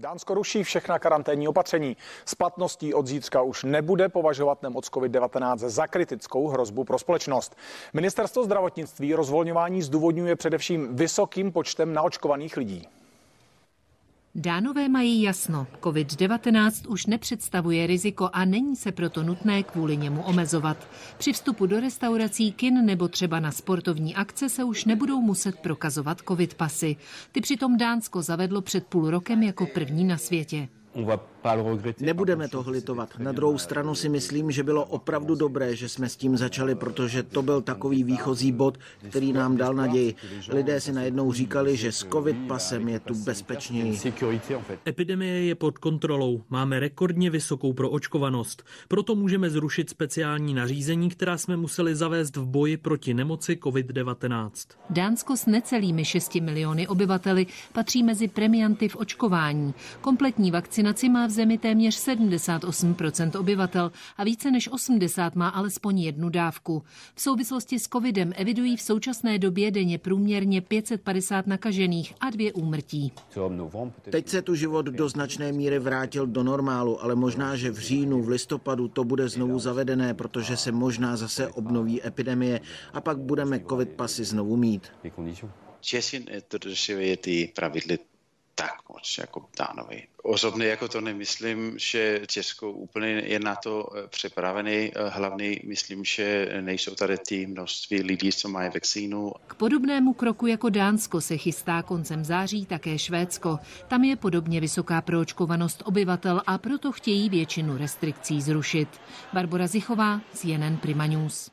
Dánsko ruší všechna karanténní opatření. S platností od zítřka už nebude považovat nemoc COVID-19 za kritickou hrozbu pro společnost. Ministerstvo zdravotnictví rozvolňování zdůvodňuje především vysokým počtem naočkovaných lidí. Dánové mají jasno. COVID-19 už nepředstavuje riziko a není se proto nutné kvůli němu omezovat. Při vstupu do restaurací, kin nebo třeba na sportovní akce se už nebudou muset prokazovat covid pasy. Ty přitom Dánsko zavedlo před půl rokem jako první na světě. Nebudeme to litovat. Na druhou stranu si myslím, že bylo opravdu dobré, že jsme s tím začali, protože to byl takový výchozí bod, který nám dal naději. Lidé si najednou říkali, že s covid pasem je tu bezpečněji. Epidemie je pod kontrolou. Máme rekordně vysokou proočkovanost. Proto můžeme zrušit speciální nařízení, která jsme museli zavést v boji proti nemoci COVID-19. Dánsko s necelými 6 miliony obyvateli patří mezi premianty v očkování. Kompletní vakcinaci má v zemi téměř 78% obyvatel a více než 80 má alespoň jednu dávku. V souvislosti s covidem evidují v současné době denně průměrně 550 nakažených a dvě úmrtí. Teď se tu život do značné míry vrátil do normálu, ale možná, že v říjnu, v listopadu to bude znovu zavedené, protože se možná zase obnoví epidemie a pak budeme covid pasy znovu mít. Česi dodržují ty pravidly tak moc jako Dánovi. Osobně jako to nemyslím, že Česko úplně je na to eh, připravený. Eh, hlavně myslím, že nejsou tady ty množství lidí, co mají vakcínu. K podobnému kroku jako Dánsko se chystá koncem září také Švédsko. Tam je podobně vysoká proočkovanost obyvatel a proto chtějí většinu restrikcí zrušit. Barbara Zichová, CNN Prima News.